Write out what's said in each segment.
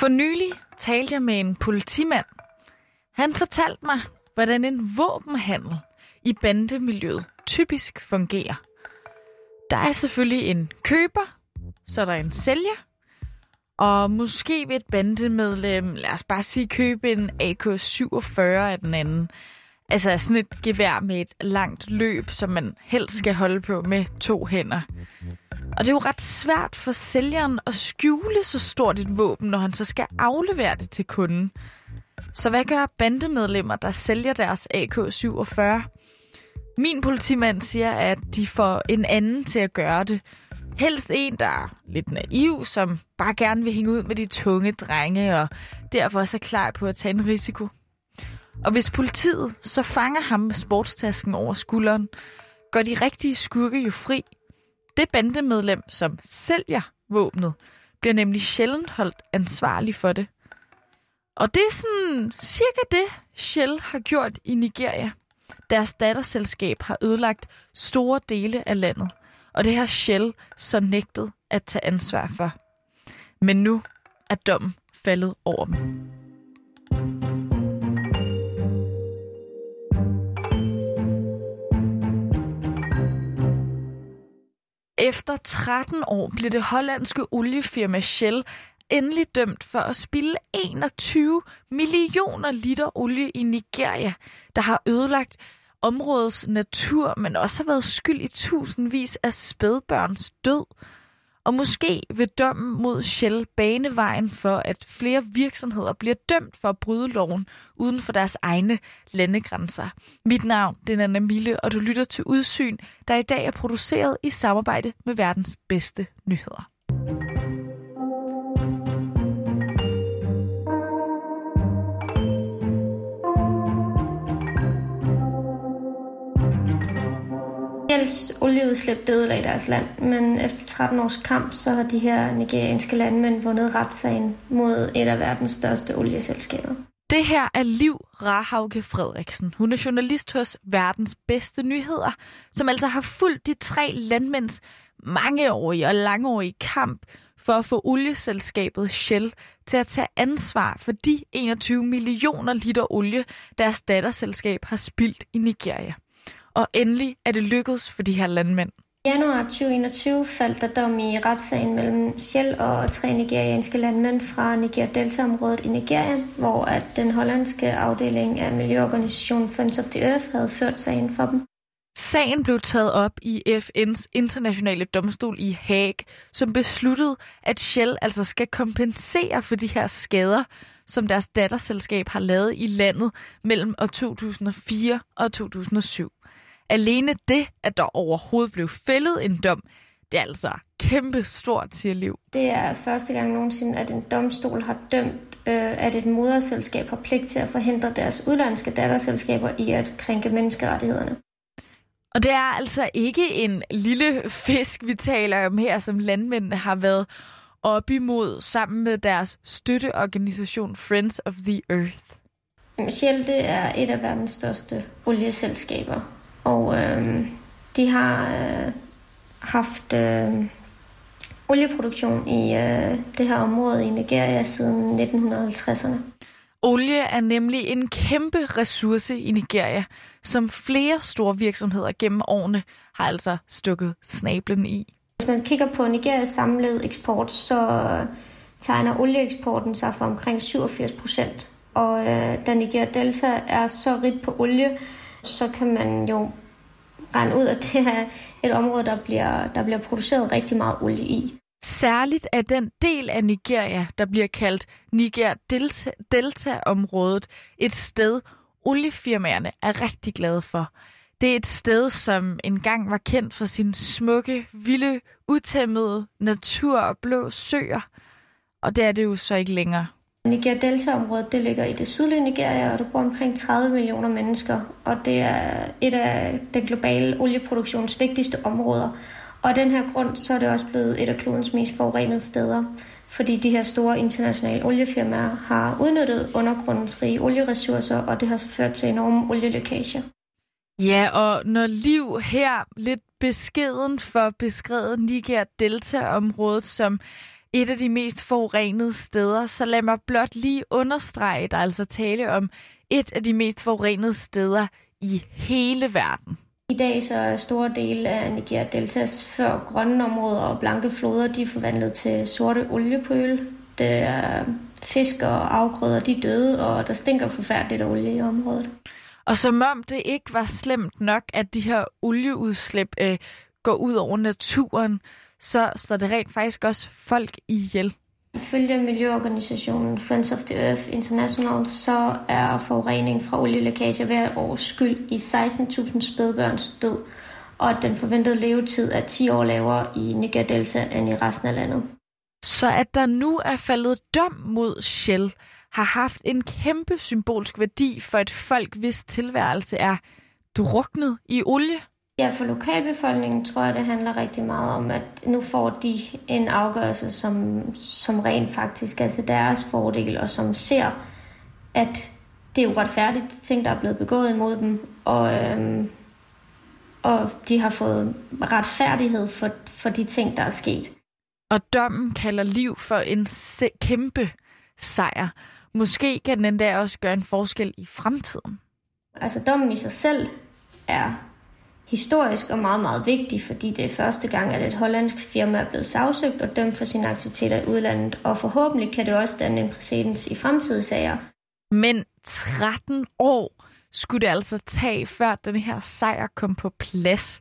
For nylig talte jeg med en politimand. Han fortalte mig, hvordan en våbenhandel i bandemiljøet typisk fungerer. Der er selvfølgelig en køber, så der er en sælger, og måske vil et bandemedlem, lad os bare sige, købe en AK-47 af den anden. Altså sådan et gevær med et langt løb, som man helst skal holde på med to hænder. Og det er jo ret svært for sælgeren at skjule så stort et våben, når han så skal aflevere det til kunden. Så hvad gør bandemedlemmer, der sælger deres AK-47? Min politimand siger, at de får en anden til at gøre det. Helst en, der er lidt naiv, som bare gerne vil hænge ud med de tunge drenge, og derfor også er klar på at tage en risiko. Og hvis politiet så fanger ham med sportstasken over skulderen, går de rigtige skurke jo fri. Det bandemedlem, som sælger våbnet, bliver nemlig sjældent holdt ansvarlig for det. Og det er sådan cirka det, Shell har gjort i Nigeria. Deres datterselskab har ødelagt store dele af landet, og det har Shell så nægtet at tage ansvar for. Men nu er dommen faldet over dem. Efter 13 år blev det hollandske oliefirma Shell endelig dømt for at spille 21 millioner liter olie i Nigeria, der har ødelagt områdets natur, men også har været skyld i tusindvis af spædbørns død. Og måske vil dommen mod Shell bane vejen for, at flere virksomheder bliver dømt for at bryde loven uden for deres egne landegrænser. Mit navn det er Nana Mille, og du lytter til Udsyn, der i dag er produceret i samarbejde med verdens bedste nyheder. Shells olieudslip døde i deres land, men efter 13 års kamp, så har de her nigerianske landmænd vundet retssagen mod et af verdens største olieselskaber. Det her er Liv Rahauke Frederiksen. Hun er journalist hos Verdens Bedste Nyheder, som altså har fulgt de tre landmænds mangeårige og langårige kamp for at få olieselskabet Shell til at tage ansvar for de 21 millioner liter olie, deres datterselskab har spildt i Nigeria. Og endelig er det lykkedes for de her landmænd. I januar 2021 faldt der dom i retssagen mellem Shell og tre nigerianske landmænd fra Niger Delta-området i Nigeria, hvor at den hollandske afdeling af miljøorganisationen Friends of the Earth havde ført sagen for dem. Sagen blev taget op i FN's internationale domstol i Haag, som besluttede, at Shell altså skal kompensere for de her skader, som deres datterselskab har lavet i landet mellem år 2004 og 2007. Alene det, at der overhovedet blev fældet en dom, det er altså kæmpe stort, siger Liv. Det er første gang nogensinde, at en domstol har dømt, øh, at et moderselskab har pligt til at forhindre deres udlandske datterselskaber i at krænke menneskerettighederne. Og det er altså ikke en lille fisk, vi taler om her, som landmændene har været op imod sammen med deres støtteorganisation Friends of the Earth. Shell det er et af verdens største olieselskaber, og øh, de har øh, haft øh, olieproduktion i øh, det her område i Nigeria siden 1950'erne. Olie er nemlig en kæmpe ressource i Nigeria, som flere store virksomheder gennem årene har altså stukket snablen i. Hvis man kigger på Nigerias samlede eksport, så tegner olieeksporten sig for omkring 87 procent. Og øh, da Nigeria Delta er så rigt på olie, så kan man jo regne ud, at det er et område, der bliver, der bliver produceret rigtig meget olie i. Særligt er den del af Nigeria, der bliver kaldt Niger Delta-området, et sted, oliefirmaerne er rigtig glade for. Det er et sted, som engang var kendt for sin smukke, vilde, utæmmede natur og blå søer. Og det er det jo så ikke længere. Niger Delta-området det ligger i det sydlige Nigeria, og der bor omkring 30 millioner mennesker. Og det er et af den globale olieproduktions vigtigste områder. Og af den her grund, så er det også blevet et af klodens mest forurenede steder, fordi de her store internationale oliefirmaer har udnyttet undergrundens rige olieressourcer, og det har så ført til enorme olielækager. Ja, og når Liv her lidt beskeden for beskrevet Niger Delta-området som et af de mest forurenede steder, så lad mig blot lige understrege, der altså tale om et af de mest forurenede steder i hele verden. I dag så er store dele af Niger Deltas før grønne områder og blanke floder, de er forvandlet til sorte oliepøl. Det er fisk og afgrøder, de er døde, og der stinker forfærdeligt olie i området. Og som om det ikke var slemt nok, at de her olieudslip øh, går ud over naturen, så står det rent faktisk også folk ihjel. Ifølge miljøorganisationen Friends of the Earth International, så er forurening fra olielækage hver års skyld i 16.000 spædbørns død, og at den forventede levetid er 10 år lavere i Niger Delta end i resten af landet. Så at der nu er faldet dom mod Shell, har haft en kæmpe symbolsk værdi for et folk, hvis tilværelse er druknet i olie. Ja, for lokalbefolkningen tror jeg, det handler rigtig meget om, at nu får de en afgørelse, som, som rent faktisk er til deres fordel, og som ser, at det er uretfærdigt, de ting, der er blevet begået imod dem, og, øhm, og de har fået retfærdighed for, for de ting, der er sket. Og dommen kalder liv for en se- kæmpe sejr. Måske kan den endda også gøre en forskel i fremtiden. Altså dommen i sig selv er historisk og meget, meget vigtig, fordi det er første gang, at et hollandsk firma er blevet sagsøgt og dømt for sine aktiviteter i udlandet, og forhåbentlig kan det også danne en præcedens i fremtidige sager. Men 13 år skulle det altså tage, før den her sejr kom på plads.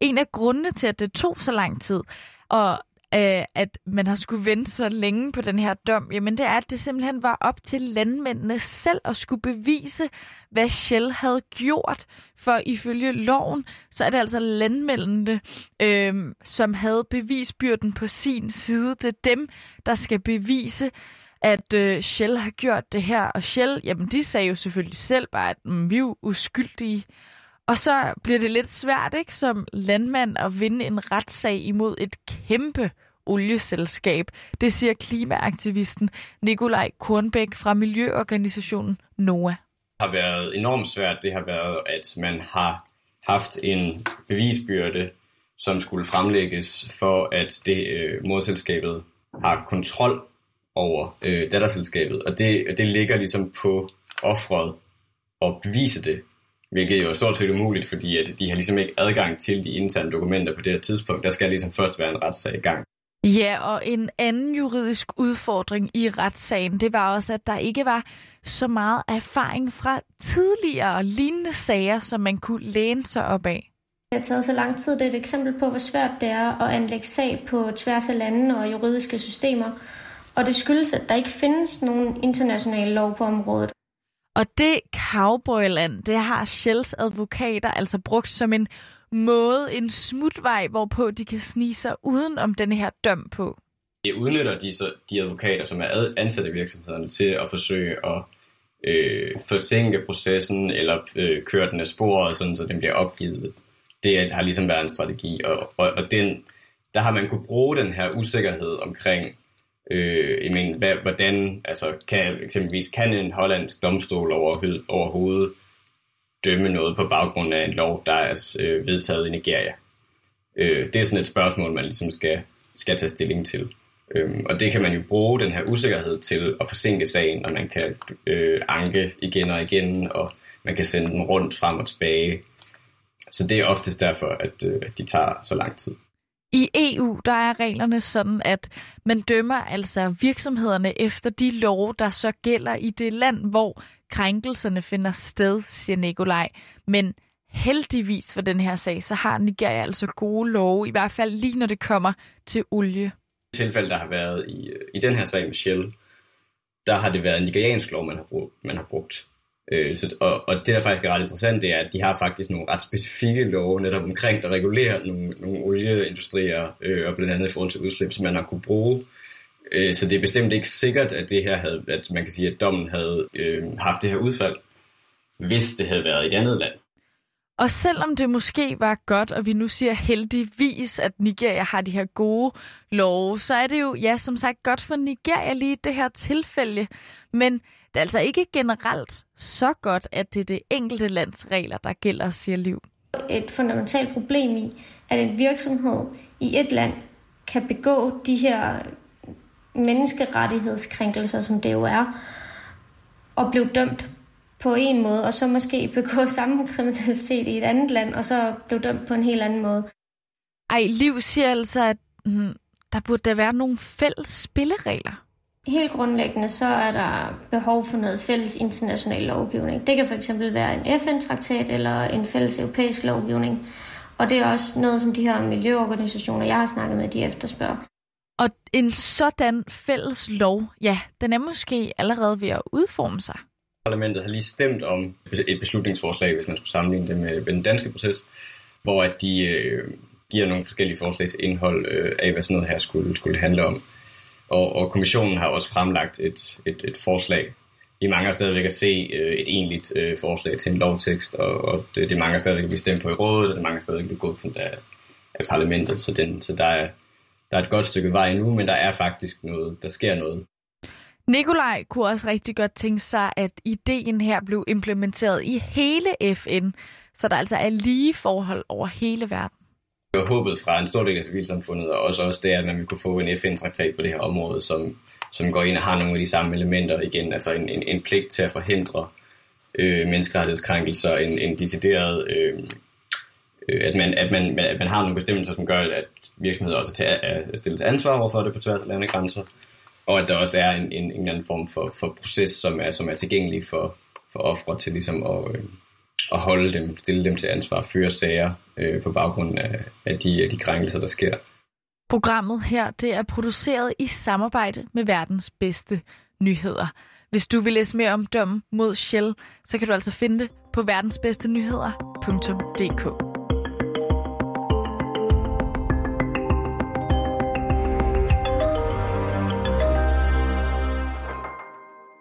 En af grundene til, at det tog så lang tid, og øh, at man har skulle vente så længe på den her dom, jamen det er, at det simpelthen var op til landmændene selv at skulle bevise, hvad Shell havde gjort. For ifølge loven, så er det altså landmændene, øh, som havde bevisbyrden på sin side. Det er dem, der skal bevise, at øh, Shell har gjort det her. Og Shell, jamen de sagde jo selvfølgelig selv bare, at mm, vi er jo uskyldige. Og så bliver det lidt svært, ikke, som landmand at vinde en retssag imod et kæmpe olieselskab. Det siger klimaaktivisten Nikolaj Kornbæk fra miljøorganisationen NOAH. Det har været enormt svært. Det har været, at man har haft en bevisbyrde, som skulle fremlægges for, at det øh, morselskabet har kontrol over øh, datterselskabet. Og det, det ligger ligesom på offret at bevise det. Hvilket jo er stort set umuligt, fordi at de har ligesom ikke adgang til de interne dokumenter på det her tidspunkt. Der skal ligesom først være en retssag i gang. Ja, og en anden juridisk udfordring i retssagen, det var også, at der ikke var så meget erfaring fra tidligere og lignende sager, som man kunne læne sig op af. Det har taget så lang tid. Det er et eksempel på, hvor svært det er at anlægge sag på tværs af lande og juridiske systemer. Og det skyldes, at der ikke findes nogen international lov på området. Og det cowboyland, det har Shells advokater altså brugt som en måde, en smutvej, hvorpå de kan snige sig uden om den her døm på. Det udnytter de, så, de advokater, som er ansat i virksomhederne, til at forsøge at øh, forsinke processen, eller øh, køre den af sporet, sådan, så den bliver opgivet. Det har ligesom været en strategi, og, og, og den, der har man kunne bruge den her usikkerhed omkring, øh, jeg mener, hvad, hvordan, altså kan, eksempelvis kan en hollandsk domstol over, overhovedet dømme noget på baggrund af en lov, der er øh, vedtaget i Nigeria. Øh, det er sådan et spørgsmål, man ligesom skal, skal tage stilling til. Øh, og det kan man jo bruge, den her usikkerhed, til at forsinke sagen, og man kan øh, anke igen og igen, og man kan sende den rundt frem og tilbage. Så det er oftest derfor, at, øh, at de tager så lang tid. I EU der er reglerne sådan, at man dømmer altså virksomhederne efter de love, der så gælder i det land, hvor krænkelserne finder sted, siger Nikolaj. Men heldigvis for den her sag, så har Nigeria altså gode love, i hvert fald lige når det kommer til olie. I tilfælde, der har været i, i den her sag med Shell, der har det været en nigeriansk lov, man har brugt. Man har brugt. Øh, så, og, og det, der faktisk er ret interessant, det er, at de har faktisk nogle ret specifikke love netop omkring, der regulerer nogle, nogle olieindustrier, øh, og blandt andet i forhold til udslip, som man har kunne bruge. Øh, så det er bestemt ikke sikkert, at det her havde, at man kan sige, at dommen havde øh, haft det her udfald, hvis det havde været i et andet land. Og selvom det måske var godt, og vi nu siger heldigvis, at Nigeria har de her gode love, så er det jo, ja, som sagt, godt for Nigeria lige i det her tilfælde. Men det er altså ikke generelt så godt, at det er det enkelte lands regler, der gælder, siger Liv. Et fundamentalt problem i, at en virksomhed i et land kan begå de her menneskerettighedskrænkelser, som det jo er, og blev dømt på en måde, og så måske begå samme kriminalitet i et andet land, og så blev dømt på en helt anden måde. Ej, Liv siger altså, at mm, der burde der være nogle fælles spilleregler. Helt grundlæggende så er der behov for noget fælles international lovgivning. Det kan fx være en FN-traktat eller en fælles europæisk lovgivning. Og det er også noget, som de her miljøorganisationer, jeg har snakket med, de efterspørger. Og en sådan fælles lov, ja, den er måske allerede ved at udforme sig. Parlamentet har lige stemt om et beslutningsforslag, hvis man skulle sammenligne det med den danske proces, hvor at de øh, giver nogle forskellige forslag til indhold øh, af, hvad sådan noget her skulle, skulle handle om. Og, og kommissionen har også fremlagt et, et, et forslag. Vi mangler stadigvæk at se øh, et egentligt øh, forslag til en lovtekst, og, og det, det mangler stadigvæk at blive stemt på i rådet, og det mangler stadigvæk at blive godkendt af, af parlamentet. Så, den, så der, er, der er et godt stykke vej nu, men der er faktisk noget, der sker noget. Nikolaj kunne også rigtig godt tænke sig, at ideen her blev implementeret i hele FN, så der altså er lige forhold over hele verden. Og håbet fra en stor del af civilsamfundet, og også, også det, at man kunne få en FN-traktat på det her område, som, som går ind og har nogle af de samme elementer igen, altså en, en, en pligt til at forhindre øh, menneskerettighedskrænkelser, en, en decideret, øh, Øh, at, man, at, man, at man har nogle bestemmelser, som gør, at virksomheder også er, er stillet til ansvar overfor det på tværs af landegrænser, og at der også er en, en, en eller anden form for, for proces, som er, som er tilgængelig for, for ofre til ligesom at, øh, at holde dem, stille dem til ansvar, føre sager øh, på baggrund af, af, de, af de krænkelser, der sker. Programmet her det er produceret i samarbejde med verdens bedste nyheder. Hvis du vil læse mere om dommen mod Shell, så kan du altså finde det på verdensbedstenyheder.dk.